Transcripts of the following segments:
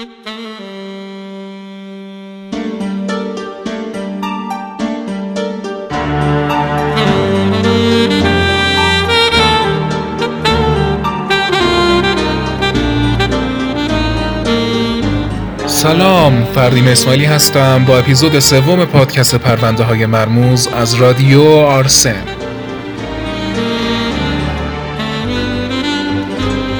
سلام فردین اسماعیلی هستم با اپیزود سوم پادکست پرونده های مرموز از رادیو آرسن.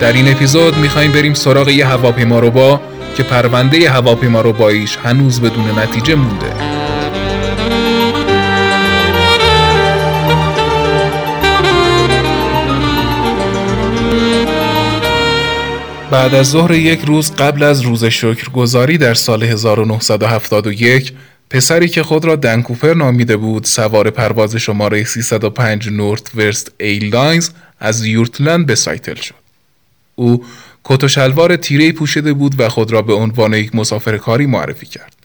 در این اپیزود می‌خوایم بریم سراغ یه هواپیماربا که پرونده هواپیمارباییش هنوز بدون نتیجه مونده بعد از ظهر یک روز قبل از روز شکرگزاری در سال 1971 پسری که خود را دن کوپر نامیده بود سوار پرواز شماره 305 Northwest Airlines از یورتلند به سایتل شد. او کت و شلوار تیره پوشیده بود و خود را به عنوان یک مسافر کاری معرفی کرد.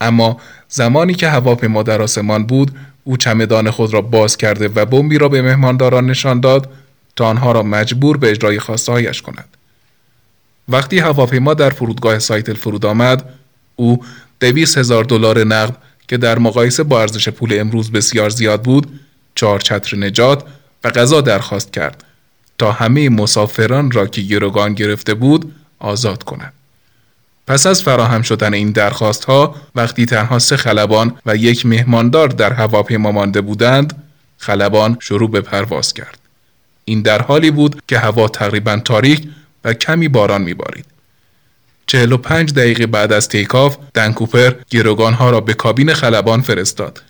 اما زمانی که هواپیما در آسمان بود او چمدان خود را باز کرده و بمبی را به مهمانداران نشان داد تا آنها را مجبور به اجرای خواسته کند. وقتی هواپیما در فرودگاه سایتل فرود آمد او دویست هزار دلار نقد که در مقایسه با ارزش پول امروز بسیار زیاد بود چهار چتر نجات و غذا درخواست کرد تا همه مسافران را که گروگان گرفته بود آزاد کند پس از فراهم شدن این درخواست ها وقتی تنها سه خلبان و یک مهماندار در هواپیما مانده بودند خلبان شروع به پرواز کرد این در حالی بود که هوا تقریبا تاریک و کمی باران میبارید. 45 دقیقه بعد از تیکاف دنکوپر ها را به کابین خلبان فرستاد.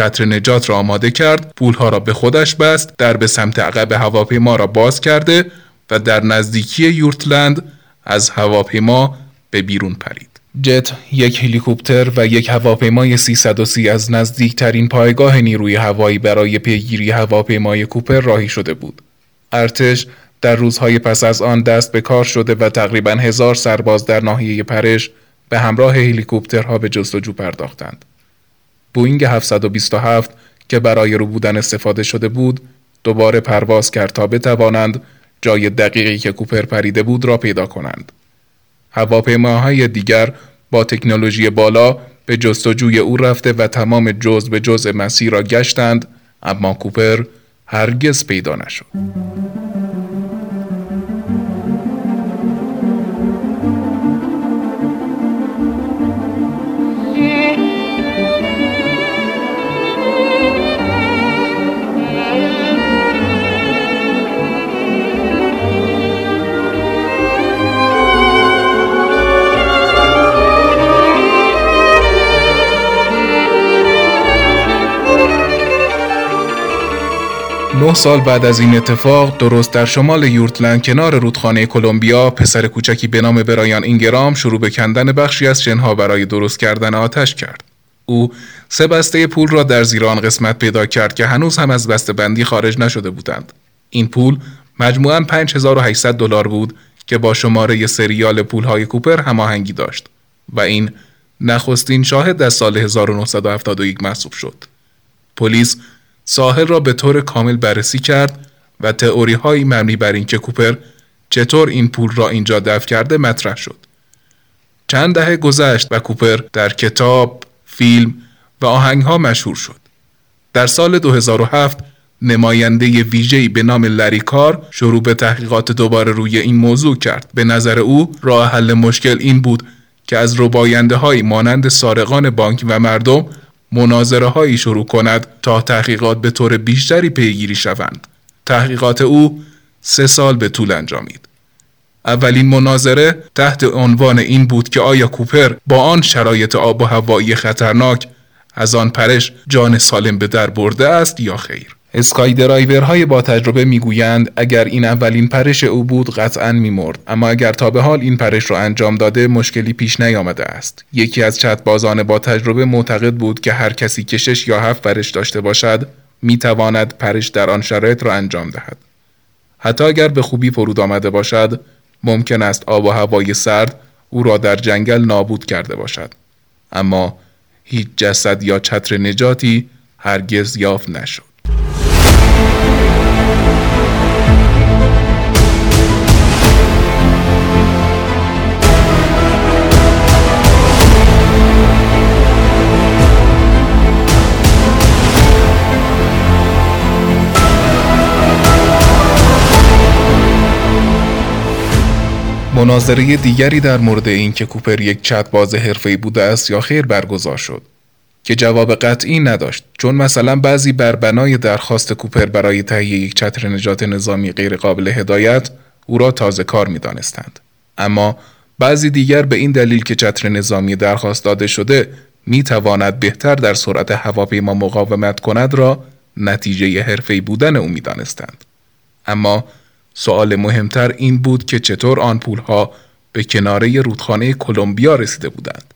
چتر نجات را آماده کرد، پولها را به خودش بست، در به سمت عقب هواپیما را باز کرده و در نزدیکی یورتلند از هواپیما به بیرون پرید. جت یک هلیکوپتر و یک هواپیمای 330 از نزدیکترین پایگاه نیروی هوایی برای پیگیری هواپیمای کوپر راهی شده بود. ارتش در روزهای پس از آن دست به کار شده و تقریبا هزار سرباز در ناحیه پرش به همراه هلیکوپترها به جستجو پرداختند. بوینگ 727 که برای رو بودن استفاده شده بود دوباره پرواز کرد تا بتوانند جای دقیقی که کوپر پریده بود را پیدا کنند. هواپیماهای دیگر با تکنولوژی بالا به جستجوی او رفته و تمام جز به جز مسیر را گشتند اما کوپر هرگز پیدا نشد. نه سال بعد از این اتفاق درست در شمال یورتلند کنار رودخانه کلمبیا پسر کوچکی به نام برایان اینگرام شروع به کندن بخشی از شنها برای درست کردن آتش کرد. او سه بسته پول را در زیر آن قسمت پیدا کرد که هنوز هم از بسته بندی خارج نشده بودند. این پول مجموعاً 5800 دلار بود که با شماره سریال پولهای کوپر هماهنگی داشت و این نخستین شاهد در سال 1971 محسوب شد. پلیس ساحل را به طور کامل بررسی کرد و تئوری هایی مبنی بر اینکه کوپر چطور این پول را اینجا دفع کرده مطرح شد. چند دهه گذشت و کوپر در کتاب، فیلم و آهنگ ها مشهور شد. در سال 2007 نماینده ویژه‌ای به نام لریکار شروع به تحقیقات دوباره روی این موضوع کرد. به نظر او راه حل مشکل این بود که از رباینده های مانند سارقان بانک و مردم مناظره هایی شروع کند تا تحقیقات به طور بیشتری پیگیری شوند. تحقیقات او سه سال به طول انجامید. اولین مناظره تحت عنوان این بود که آیا کوپر با آن شرایط آب و هوایی خطرناک از آن پرش جان سالم به در برده است یا خیر. اسکای درایورهای با تجربه می‌گویند اگر این اولین پرش او بود قطعا میمرد. اما اگر تا به حال این پرش را انجام داده مشکلی پیش نیامده است. یکی از چتبازان با تجربه معتقد بود که هر کسی که شش یا هفت پرش داشته باشد می‌تواند پرش در آن شرایط را انجام دهد. حتی اگر به خوبی فرود آمده باشد ممکن است آب و هوای سرد او را در جنگل نابود کرده باشد. اما هیچ جسد یا چتر نجاتی هرگز یافت نشد. مناظره دیگری در مورد اینکه کوپر یک چت باز حرفه‌ای بوده است یا خیر برگزار شد که جواب قطعی نداشت چون مثلا بعضی بر بنای درخواست کوپر برای تهیه یک چتر نجات نظامی غیرقابل هدایت او را تازه کار می دانستند. اما بعضی دیگر به این دلیل که چتر نظامی درخواست داده شده می تواند بهتر در سرعت هواپیما مقاومت کند را نتیجه حرفه‌ای بودن او می دانستند. اما سوال مهمتر این بود که چطور آن پولها به کناره رودخانه کلمبیا رسیده بودند.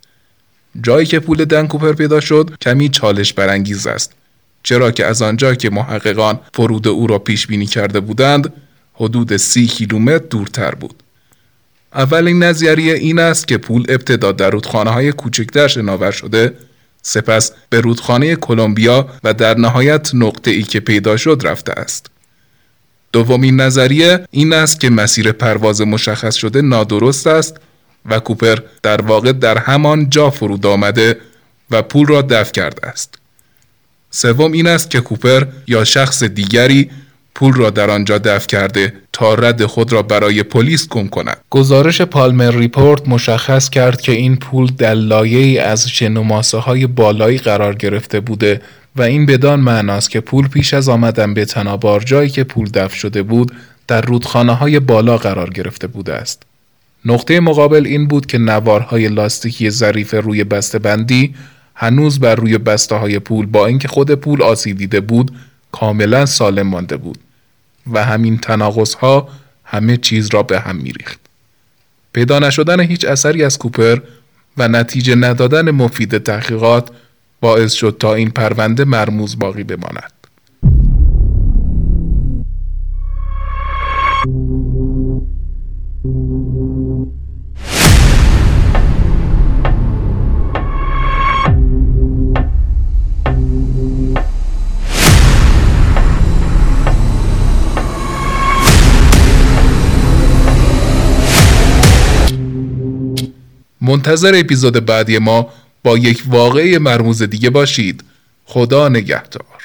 جایی که پول دنکوپر پیدا شد کمی چالش برانگیز است. چرا که از آنجا که محققان فرود او را پیش بینی کرده بودند حدود سی کیلومتر دورتر بود. اولین نظریه این است که پول ابتدا در رودخانه های کوچکتر شناور شده سپس به رودخانه کلمبیا و در نهایت نقطه ای که پیدا شد رفته است. دومین نظریه این است که مسیر پرواز مشخص شده نادرست است و کوپر در واقع در همان جا فرود آمده و پول را دفع کرده است. سوم این است که کوپر یا شخص دیگری پول را در آنجا دفع کرده تا رد خود را برای پلیس گم کند. گزارش پالمر ریپورت مشخص کرد که این پول در لایه از شنوماسه های بالایی قرار گرفته بوده و این بدان معناست که پول پیش از آمدن به تنابار جایی که پول دفع شده بود در رودخانه های بالا قرار گرفته بوده است. نقطه مقابل این بود که نوارهای لاستیکی ظریف روی بسته بندی هنوز بر روی بسته های پول با اینکه خود پول آسیب دیده بود کاملا سالم مانده بود و همین تناقض ها همه چیز را به هم میریخت. پیدا نشدن هیچ اثری از کوپر و نتیجه ندادن مفید تحقیقات باعث شد تا این پرونده مرموز باقی بماند. منتظر اپیزود بعدی ما با یک واقعه مرموز دیگه باشید. خدا نگهدار.